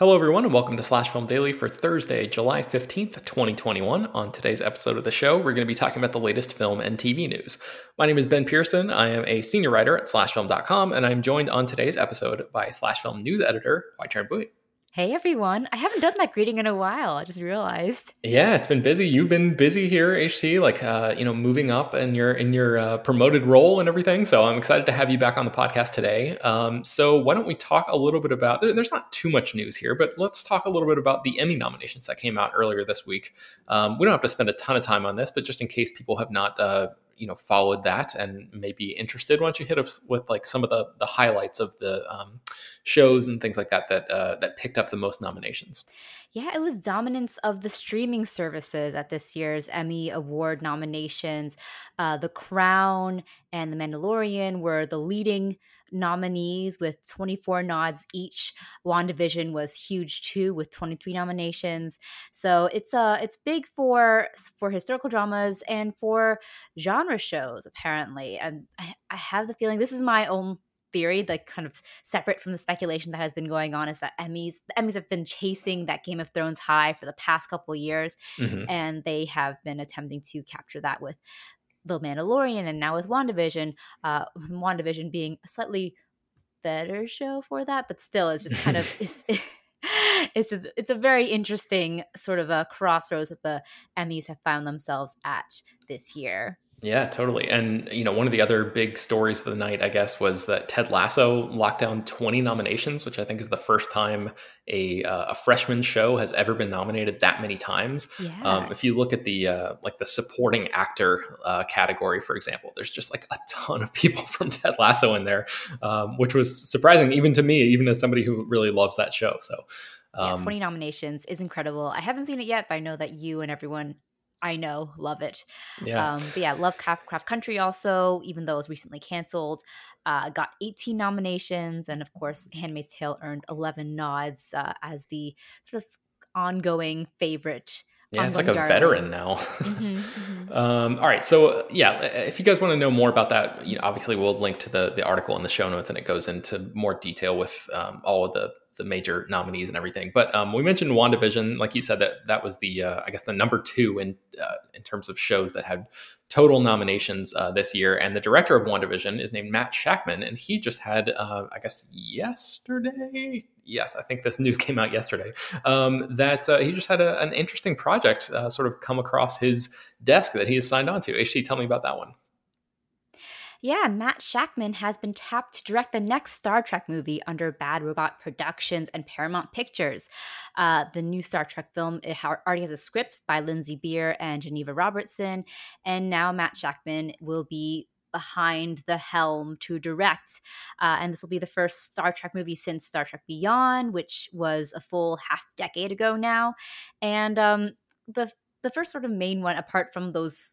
Hello, everyone, and welcome to Slash Film Daily for Thursday, July 15th, 2021. On today's episode of the show, we're going to be talking about the latest film and TV news. My name is Ben Pearson. I am a senior writer at slashfilm.com, and I'm joined on today's episode by Slash Film news editor, Hoai-Tran Bui. Hey everyone. I haven't done that greeting in a while. I just realized. Yeah, it's been busy. You've been busy here, HT, like uh, you know, moving up in your in your uh, promoted role and everything. So I'm excited to have you back on the podcast today. Um, so why don't we talk a little bit about there, there's not too much news here, but let's talk a little bit about the Emmy nominations that came out earlier this week. Um, we don't have to spend a ton of time on this, but just in case people have not uh, you know followed that and may be interested, why don't you hit us with like some of the the highlights of the um, shows and things like that that uh, that picked up the most nominations? Yeah, it was dominance of the streaming services at this year's Emmy Award nominations. Uh, the Crown and The Mandalorian were the leading nominees with 24 nods each. WandaVision was huge too with 23 nominations. So it's uh it's big for for historical dramas and for genre shows apparently. And I, I have the feeling this is my own theory, like kind of separate from the speculation that has been going on, is that Emmys the Emmys have been chasing that Game of Thrones high for the past couple years, mm-hmm. and they have been attempting to capture that with The Mandalorian and now with WandaVision. Uh, WandaVision being a slightly better show for that, but still, it's just kind of. It's, it's just it's a very interesting sort of a crossroads that the Emmys have found themselves at this year. Yeah, totally. And you know, one of the other big stories of the night, I guess, was that Ted Lasso locked down 20 nominations, which I think is the first time a uh, a freshman show has ever been nominated that many times. Yeah. Um, if you look at the uh, like the supporting actor uh, category, for example, there's just like a ton of people from Ted Lasso in there, um, which was surprising even to me, even as somebody who really loves that show. So. Um, yeah, 20 nominations is incredible. I haven't seen it yet, but I know that you and everyone I know, love it. Yeah. Um, but yeah, Lovecraft Country also, even though it was recently canceled, uh, got 18 nominations. And of course, Handmaid's Tale earned 11 nods uh, as the sort of ongoing favorite Yeah, it's like a veteran now. mm-hmm, mm-hmm. Um, all right, so yeah, if you guys want to know more about that, you know, obviously we'll link to the the article in the show notes, and it goes into more detail with um, all of the the major nominees and everything. But um, we mentioned WandaVision, like you said, that that was the uh, I guess the number two in uh, in terms of shows that had total nominations uh, this year. And the director of WandaVision is named Matt Shakman, and he just had, uh, I guess, yesterday. Yes, I think this news came out yesterday. Um, that uh, he just had a, an interesting project uh, sort of come across his desk that he has signed on to. HT, tell me about that one. Yeah, Matt Shakman has been tapped to direct the next Star Trek movie under Bad Robot Productions and Paramount Pictures. Uh, the new Star Trek film it already has a script by Lindsey Beer and Geneva Robertson, and now Matt Shakman will be behind the helm to direct. Uh, and this will be the first Star Trek movie since Star Trek Beyond, which was a full half decade ago now. And um, the the first sort of main one, apart from those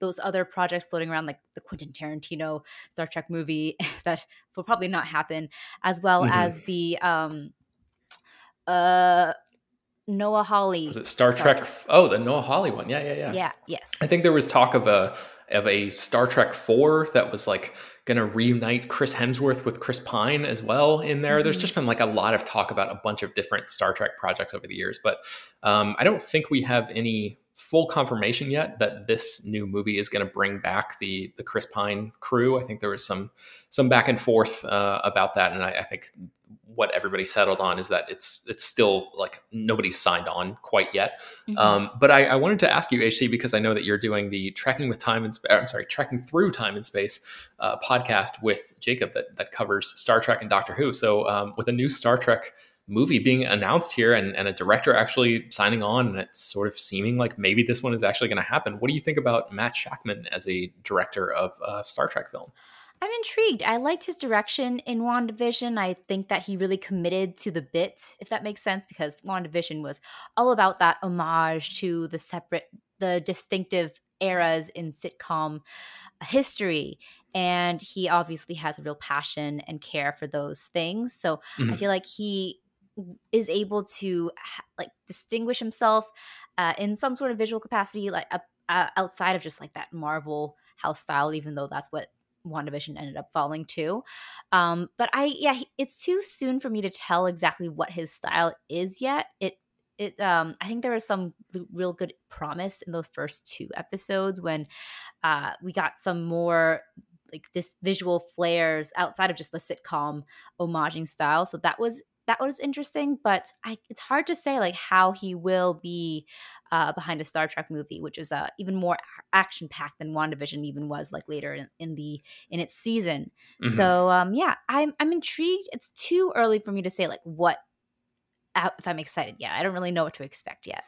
those other projects floating around, like the Quentin Tarantino Star Trek movie that will probably not happen, as well mm-hmm. as the um, uh, Noah Hawley. Was it Star, Star Trek? Trek? Oh, the Noah Hawley one. Yeah, yeah, yeah. Yeah. Yes. I think there was talk of a of a Star Trek four that was like going to reunite Chris Hemsworth with Chris Pine as well in there. Mm-hmm. There's just been like a lot of talk about a bunch of different Star Trek projects over the years, but um, I don't think we have any full confirmation yet that this new movie is going to bring back the the Chris Pine crew. I think there was some some back and forth uh, about that, and I, I, think what everybody settled on is that it's it's still like nobody's signed on quite yet. Mm-hmm. Um, but I, I, wanted to ask you, HT, because I know that you're doing the Trekking with Time and Sp- I'm sorry, Trekking Through Time and Space uh, podcast with Jacob that that covers Star Trek and Doctor Who. So um, with a new Star Trek movie being announced here and, and a director actually signing on and it's sort of seeming like maybe this one is actually going to happen. What do you think about matt shakman as a director of a star trek film? I'm intrigued. I liked his direction in wandavision. I think that he really committed to the bit if that makes sense because wandavision was all about that homage to the separate the distinctive eras in sitcom history. And he obviously has a real passion and care for those things. So mm-hmm. i feel like he is able to like distinguish himself uh, in some sort of visual capacity, like uh, outside of just like that Marvel house style, even though that's what WandaVision ended up falling to. Um, but I, yeah, it's too soon for me to tell exactly what his style is yet. It, it, um, I think there was some real good promise in those first two episodes when uh, we got some more like this visual flares outside of just the sitcom homaging style. So that was that was interesting, but I, it's hard to say like how he will be uh, behind a Star Trek movie, which is uh, even more action packed than WandaVision even was like later in, in the in its season. Mm-hmm. So um, yeah, I'm I'm intrigued. It's too early for me to say like what if I'm excited yet. I don't really know what to expect yet.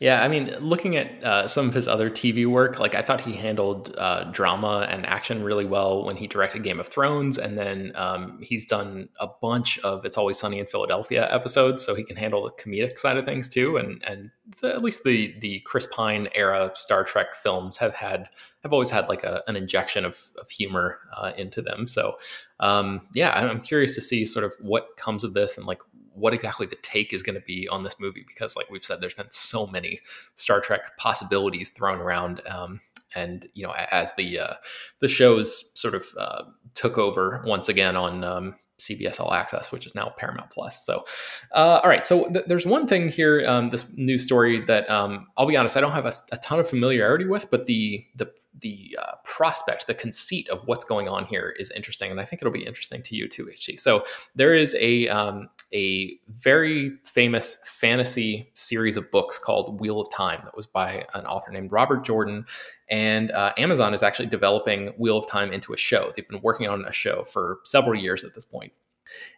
Yeah, I mean, looking at uh, some of his other TV work, like I thought he handled uh, drama and action really well when he directed Game of Thrones, and then um, he's done a bunch of It's Always Sunny in Philadelphia episodes, so he can handle the comedic side of things too. And and the, at least the the Chris Pine era Star Trek films have had have always had like a, an injection of, of humor uh, into them. So um, yeah, I'm curious to see sort of what comes of this and like what exactly the take is going to be on this movie because like we've said there's been so many star trek possibilities thrown around um, and you know as the uh, the shows sort of uh, took over once again on um, CBS All Access, which is now Paramount Plus. So, uh, all right. So th- there's one thing here, um, this news story that um, I'll be honest, I don't have a, a, ton of familiarity with, but the the the uh, prospect, the conceit of what's going on here is interesting, and I think it'll be interesting to you too, HT. So there is a um, a very famous fantasy series of books called Wheel of Time that was by an author named Robert Jordan, and uh, Amazon is actually developing Wheel of Time into a show. They've been working on a show for several years at this point.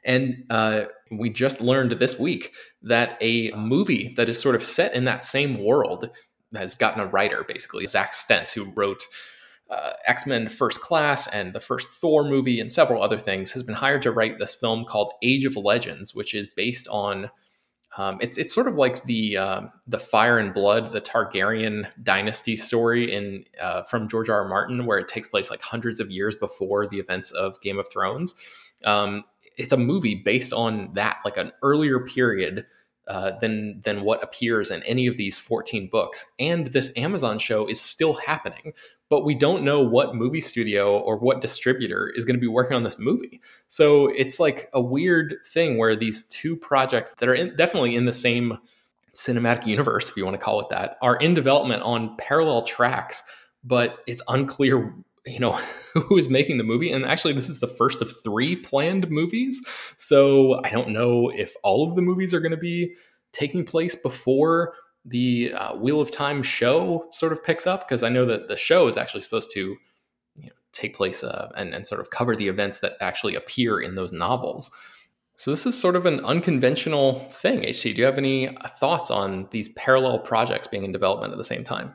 And uh, we just learned this week that a movie that is sort of set in that same world has gotten a writer, basically, Zack Stentz, who wrote uh, X Men First Class and the first Thor movie and several other things, has been hired to write this film called Age of Legends, which is based on. Um, it's it's sort of like the uh, the Fire and Blood, the Targaryen dynasty story in uh, from George R. R. Martin, where it takes place like hundreds of years before the events of Game of Thrones. Um, it's a movie based on that, like an earlier period uh, than than what appears in any of these 14 books. And this Amazon show is still happening, but we don't know what movie studio or what distributor is going to be working on this movie. So it's like a weird thing where these two projects that are in, definitely in the same cinematic universe, if you want to call it that, are in development on parallel tracks, but it's unclear you know who is making the movie. And actually this is the first of three planned movies. So i don't know if all of the movies are going to be taking place before the uh, wheel of time show sort of picks up because i know that the show is actually supposed to you know, take place uh, and, and sort of cover the events that actually appear in those novels. So this is sort of an unconventional thing. HT do you have any thoughts on these parallel projects being in development at the same time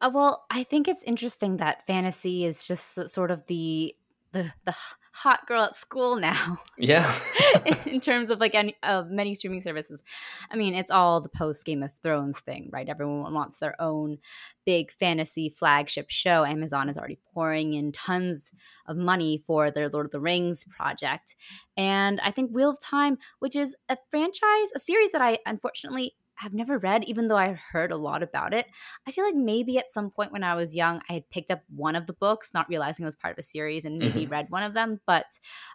uh, well, I think it's interesting that fantasy is just sort of the the the hot girl at school now. Yeah. in terms of like any uh, many streaming services. I mean, it's all the post Game of Thrones thing, right? Everyone wants their own big fantasy flagship show. Amazon is already pouring in tons of money for their Lord of the Rings project. And I think Wheel of Time, which is a franchise, a series that I unfortunately have never read, even though I heard a lot about it. I feel like maybe at some point when I was young, I had picked up one of the books, not realizing it was part of a series, and maybe mm-hmm. read one of them. But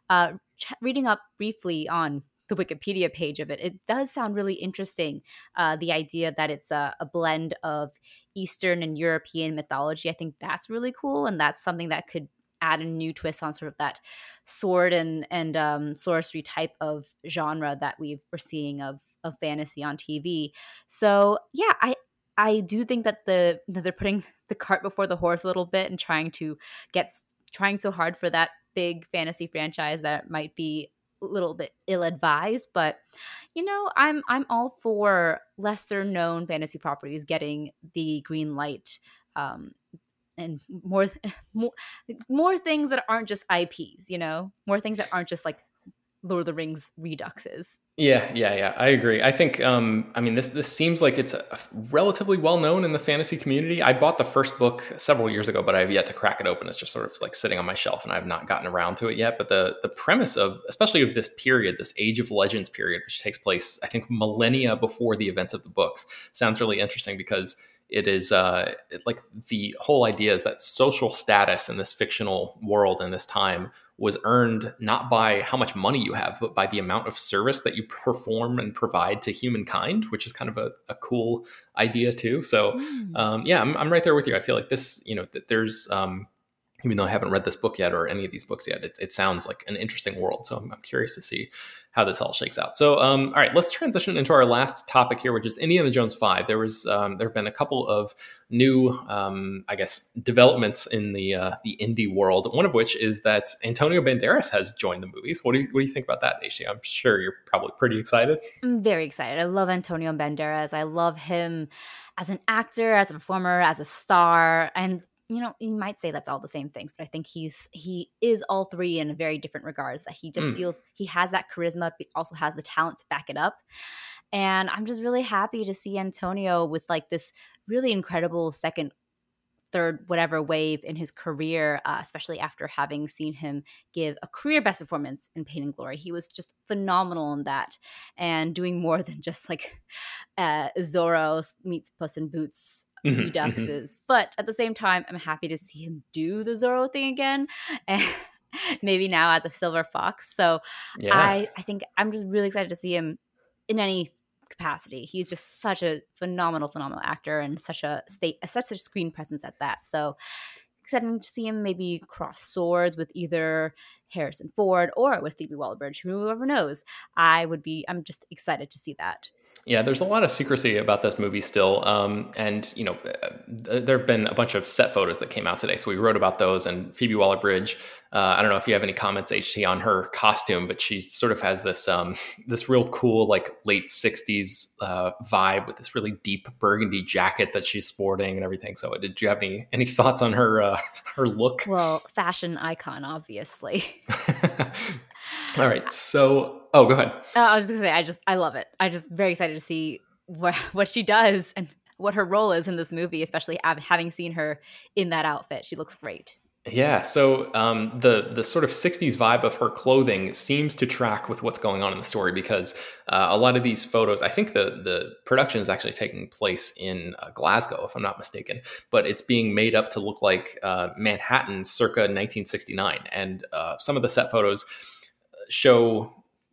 uh, ch- reading up briefly on the Wikipedia page of it, it does sound really interesting. Uh, the idea that it's a, a, blend of Eastern and European mythology, I think that's really cool, and that's something that could add a new twist on sort of that sword and and um, sorcery type of genre that we were seeing of of fantasy on TV. So yeah, I I do think that the that they're putting the cart before the horse a little bit and trying to get trying so hard for that big fantasy franchise that might be a little bit ill-advised but you know i'm i'm all for lesser known fantasy properties getting the green light um, and more more more things that aren't just ips you know more things that aren't just like Lord of the Rings reduxes. Yeah, yeah, yeah. I agree. I think, um, I mean, this this seems like it's relatively well known in the fantasy community. I bought the first book several years ago, but I have yet to crack it open. It's just sort of like sitting on my shelf, and I have not gotten around to it yet. But the the premise of, especially of this period, this Age of Legends period, which takes place, I think, millennia before the events of the books, sounds really interesting because it is uh, like the whole idea is that social status in this fictional world in this time was earned not by how much money you have, but by the amount of service that you perform and provide to humankind, which is kind of a, a cool idea too. So, mm. um, yeah, I'm, I'm right there with you. I feel like this, you know, that there's um, even though I haven't read this book yet or any of these books yet, it, it sounds like an interesting world. So I'm, I'm, curious to see how this all shakes out. So, um, all right, let's transition into our last topic here, which is Indiana Jones Five. There was um, there have been a couple of new, um, I guess, developments in the uh, the indie world. One of which is that Antonio Banderas has joined the movies. What do you what do you think about that, HT? I'm sure you're probably pretty excited. I'm very excited. I love Antonio Banderas. I love him as an actor, as a performer, as a star, and you know you might say that's all the same things but i think he's he is all three in very different regards that he just mm. feels he has that charisma but also has the talent to back it up and i'm just really happy to see antonio with like this really incredible second third whatever wave in his career uh, especially after having seen him give a career best performance in pain and glory he was just phenomenal in that and doing more than just like uh, zorro meets puss in boots mm-hmm, reduxes. Mm-hmm. But at the same time, I'm happy to see him do the Zorro thing again. And maybe now as a silver fox. So yeah. I, I think I'm just really excited to see him in any capacity. He's just such a phenomenal, phenomenal actor and such a state such a screen presence at that. So exciting to see him maybe cross swords with either Harrison Ford or with Phoebe Waller-Bridge. Whoever knows, I would be. I'm just excited to see that. Yeah, there's a lot of secrecy about this movie still, um, and you know, uh, there have been a bunch of set photos that came out today, so we wrote about those. And Phoebe Waller-Bridge, uh, I don't know if you have any comments, HT, on her costume, but she sort of has this um, this real cool, like late '60s uh, vibe with this really deep burgundy jacket that she's sporting and everything. So, did you have any any thoughts on her uh, her look? Well, fashion icon, obviously. All right. So, oh, go ahead. Uh, I was just gonna say, I just, I love it. I just very excited to see what what she does and what her role is in this movie, especially having seen her in that outfit. She looks great. Yeah, so um, the the sort of '60s vibe of her clothing seems to track with what's going on in the story because uh, a lot of these photos, I think the the production is actually taking place in uh, Glasgow, if I'm not mistaken, but it's being made up to look like uh, Manhattan circa 1969, and uh, some of the set photos show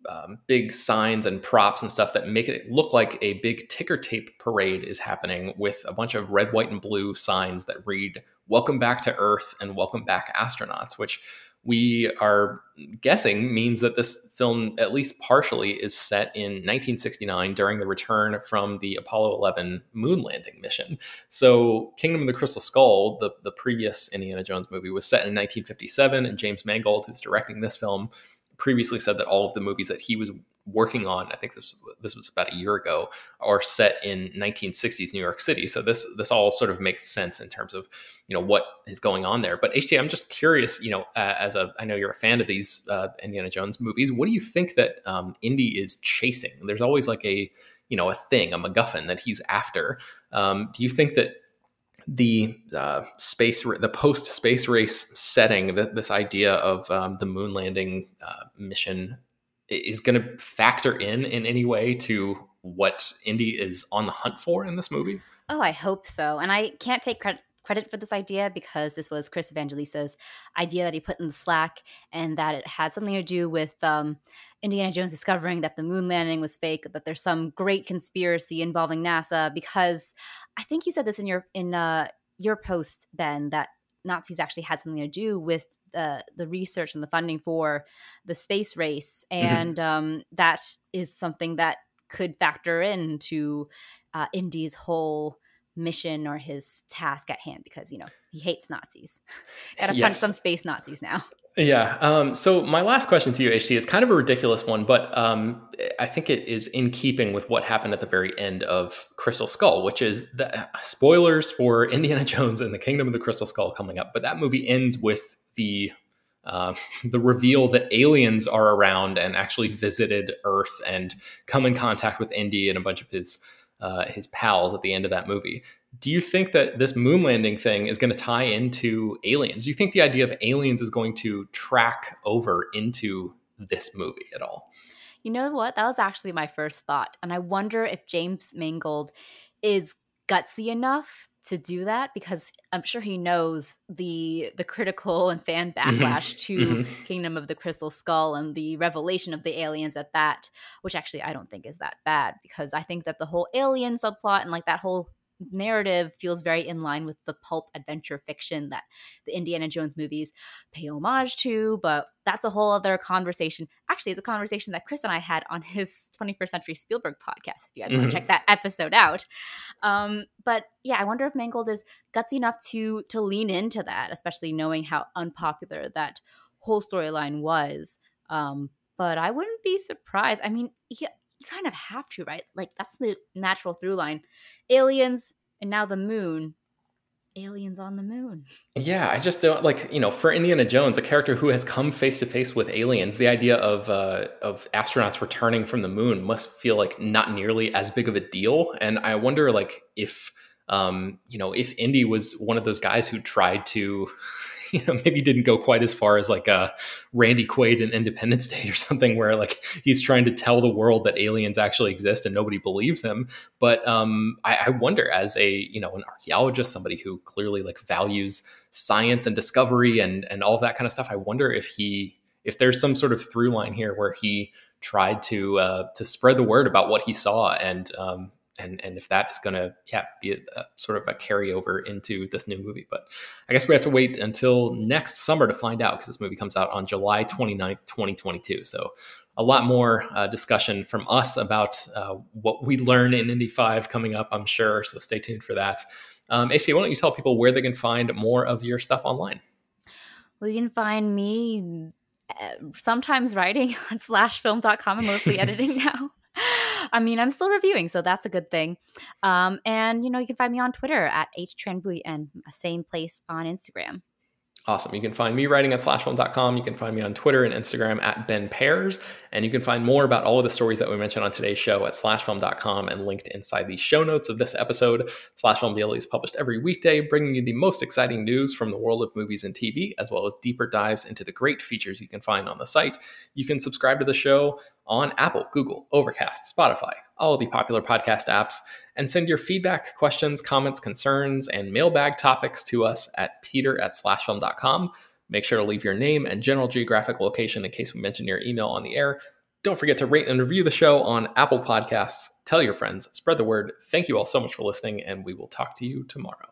um, big signs and props and stuff that make it look like a big ticker tape parade is happening with a bunch of red, white, and blue signs that read "Welcome back to Earth" and "Welcome back, astronauts," which we are guessing means that this film, at least partially, is set in 1969 during the return from the Apollo 11 moon landing mission. So, Kingdom of the Crystal Skull, the, the previous Indiana Jones movie, was set in 1957, and James Mangold, who's directing this film, previously said that all of the movies that he was working on, I think this this was about a year ago, are set in 1960s New York City. So this this all sort of makes sense in terms of you know what is going on there. But HT, I'm just curious, you know, as a I know you're a fan of these uh, Indiana Jones movies. What do you think that um, Indy is chasing? There's always like a you know a thing, a MacGuffin that he's after. Um, do you think that the uh, space, the post space race setting, the, this idea of um, the moon landing uh, mission is going to factor in in any way to what Indy is on the hunt for in this movie? Oh, I hope so. And I can't take credit credit for this idea because this was Chris Evangelista's idea that he put in the Slack, and that it had something to do with um, Indiana Jones discovering that the moon landing was fake, that there's some great conspiracy involving NASA. Because I think you said this in your in uh, your post, Ben, that Nazis actually had something to do with the the research and the funding for the space race, mm-hmm. and mm-hmm. um, that is something that could factor into uh, Indy's whole mission or his task at hand because you know he hates Nazis. Got to yes. punch some space Nazis now. Yeah. Um, so my last question to you, HT, is kind of a ridiculous one, but um, I think it is in keeping with what happened at the very end of Crystal Skull, which is the spoilers for Indiana Jones and the Kingdom of the Crystal Skull coming up. But that movie ends with the uh, the reveal that aliens are around and actually visited Earth and come in contact with Indy and a bunch of his uh, his pals at the end of that movie. Do you think that this moon landing thing is going to tie into aliens? Do you think the idea of aliens is going to track over into this movie at all? You know what? That was actually my first thought. And I wonder if James Mangold is gutsy enough to do that because I'm sure he knows the the critical and fan mm-hmm. backlash to mm-hmm. Kingdom of the Crystal Skull and the revelation of the aliens at that, which actually I don't think is that bad because I think that the whole alien subplot and like that whole narrative feels very in line with the pulp adventure fiction that the Indiana Jones movies pay homage to, but that's a whole other conversation. Actually, it's a conversation that Chris and I had on his 21st Century Spielberg podcast, if you guys mm-hmm. want to check that episode out. Um, but yeah, I wonder if Mangold is gutsy enough to to lean into that, especially knowing how unpopular that whole storyline was. Um, but I wouldn't be surprised. I mean, yeah, you kind of have to, right? Like that's the natural through line. Aliens and now the moon. Aliens on the moon. Yeah, I just don't like you know for Indiana Jones, a character who has come face to face with aliens. The idea of uh, of astronauts returning from the moon must feel like not nearly as big of a deal. And I wonder like if um, you know if Indy was one of those guys who tried to you know maybe didn't go quite as far as like uh, Randy Quaid in Independence Day or something, where like he's trying to tell the world that aliens actually exist and nobody believes him. But um, I, I wonder, as a you know an archaeologist, somebody who clearly like values science and discovery and and all that kind of stuff, I wonder if he if there's some sort of through line here where he tried to uh, to spread the word about what he saw and um, and and if that is going to yeah be a, a, sort of a carryover into this new movie. But i guess we have to wait until next summer to find out because this movie comes out on july 29th 2022 so a lot more uh, discussion from us about uh, what we learn in indy 5 coming up i'm sure. So stay tuned for that. Um, why don't you tell people where they can find more of your stuff online? Well you can find me uh, sometimes writing on slashfilm.com and mostly editing now I mean, I'm still reviewing, so that's a good thing. Um, and you know, you can find me on Twitter at htranbui and same place on Instagram. Awesome. You can find me writing at slashfilm.com. You can find me on Twitter and Instagram at Ben Pears. And you can find more about all of the stories that we mentioned on today's show at slashfilm.com and linked inside the show notes of this episode. Slashfilm Daily is published every weekday, bringing you the most exciting news from the world of movies and TV, as well as deeper dives into the great features you can find on the site. You can subscribe to the show on Apple, Google, Overcast, Spotify, all the popular podcast apps, and send your feedback, questions, comments, concerns, and mailbag topics to us at peter at slashfilm.com. Make sure to leave your name and general geographic location in case we mention your email on the air. Don't forget to rate and review the show on Apple Podcasts. Tell your friends, spread the word. Thank you all so much for listening, and we will talk to you tomorrow.